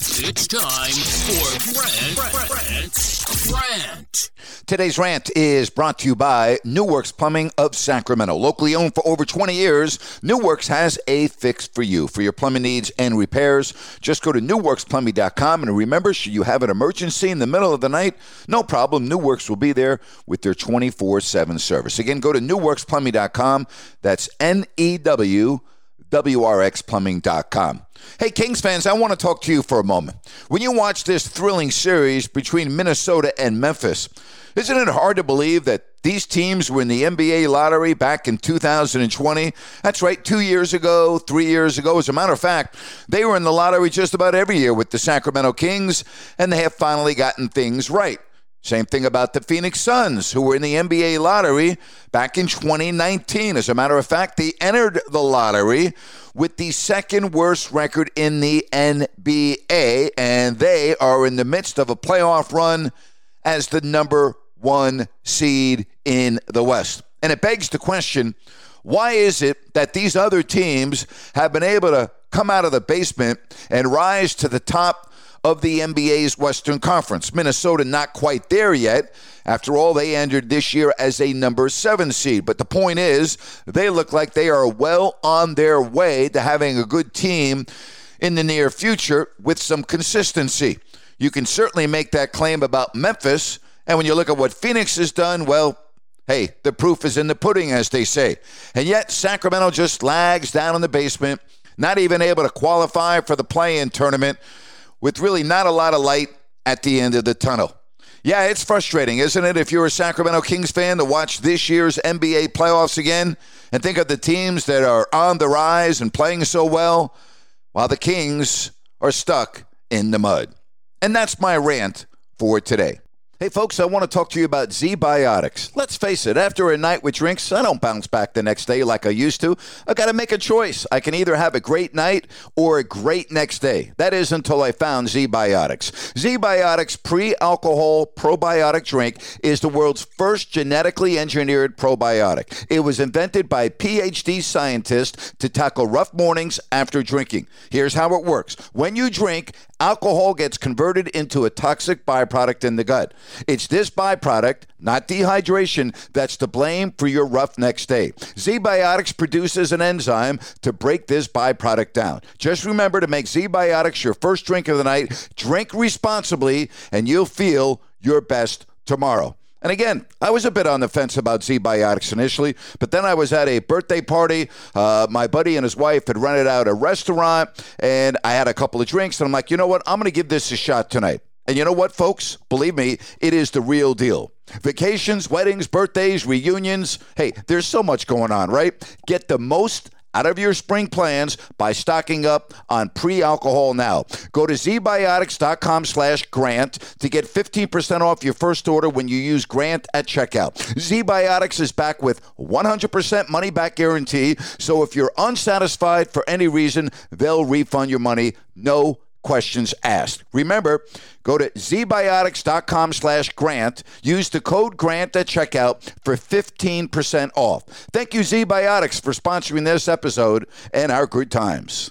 It's time for Grant, Grant, Grant. Today's rant is brought to you by New Works Plumbing of Sacramento. Locally owned for over 20 years, New Works has a fix for you. For your plumbing needs and repairs, just go to newwrxplumbing.com and remember, should you have an emergency in the middle of the night, no problem. New Works will be there with their 24 7 service. Again, go to newwrxplumbing.com. That's N E W WRXplumbing.com. Hey, Kings fans, I want to talk to you for a moment. When you watch this thrilling series between Minnesota and Memphis, isn't it hard to believe that these teams were in the NBA lottery back in 2020? That's right, two years ago, three years ago. As a matter of fact, they were in the lottery just about every year with the Sacramento Kings, and they have finally gotten things right. Same thing about the Phoenix Suns, who were in the NBA lottery back in 2019. As a matter of fact, they entered the lottery with the second worst record in the NBA, and they are in the midst of a playoff run as the number one seed in the West. And it begs the question why is it that these other teams have been able to come out of the basement and rise to the top of the NBA's Western Conference. Minnesota not quite there yet. After all, they entered this year as a number seven seed. But the point is, they look like they are well on their way to having a good team in the near future with some consistency. You can certainly make that claim about Memphis. And when you look at what Phoenix has done, well, hey, the proof is in the pudding, as they say. And yet, Sacramento just lags down in the basement, not even able to qualify for the play in tournament with really not a lot of light at the end of the tunnel. Yeah, it's frustrating, isn't it, if you're a Sacramento Kings fan to watch this year's NBA playoffs again and think of the teams that are on the rise and playing so well while the Kings are stuck in the mud. And that's my rant for today. Hey, folks, I want to talk to you about ZBiotics. Let's face it, after a night with drinks, I don't bounce back the next day like I used to. I got to make a choice. I can either have a great night or a great next day. That is until I found ZBiotics. ZBiotics pre alcohol probiotic drink is the world's first genetically engineered probiotic. It was invented by PhD scientists to tackle rough mornings after drinking. Here's how it works when you drink, alcohol gets converted into a toxic byproduct in the gut. It's this byproduct, not dehydration, that's to blame for your rough next day. ZBiotics produces an enzyme to break this byproduct down. Just remember to make ZBiotics your first drink of the night. Drink responsibly, and you'll feel your best tomorrow. And again, I was a bit on the fence about ZBiotics initially, but then I was at a birthday party. Uh, my buddy and his wife had rented out a restaurant, and I had a couple of drinks, and I'm like, you know what? I'm going to give this a shot tonight. And you know what, folks? Believe me, it is the real deal. Vacations, weddings, birthdays, reunions. Hey, there's so much going on, right? Get the most out of your spring plans by stocking up on pre-alcohol now. Go to zbiotics.com slash grant to get 15% off your first order when you use grant at checkout. ZBiotics is back with 100% money back guarantee. So if you're unsatisfied for any reason, they'll refund your money. No questions asked. Remember, go to zbiotics.com slash grant. Use the code grant at checkout for 15% off. Thank you, ZBiotics, for sponsoring this episode and our good times.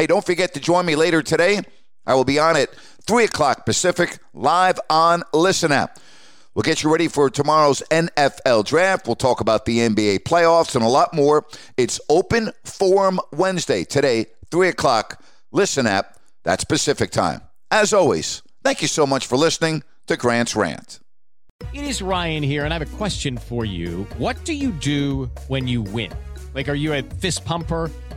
Hey, don't forget to join me later today. I will be on at 3 o'clock Pacific, live on Listen App. We'll get you ready for tomorrow's NFL draft. We'll talk about the NBA playoffs and a lot more. It's Open Forum Wednesday today, 3 o'clock. Listen App. That's Pacific time. As always, thank you so much for listening to Grant's Rant. It is Ryan here, and I have a question for you. What do you do when you win? Like, are you a fist pumper?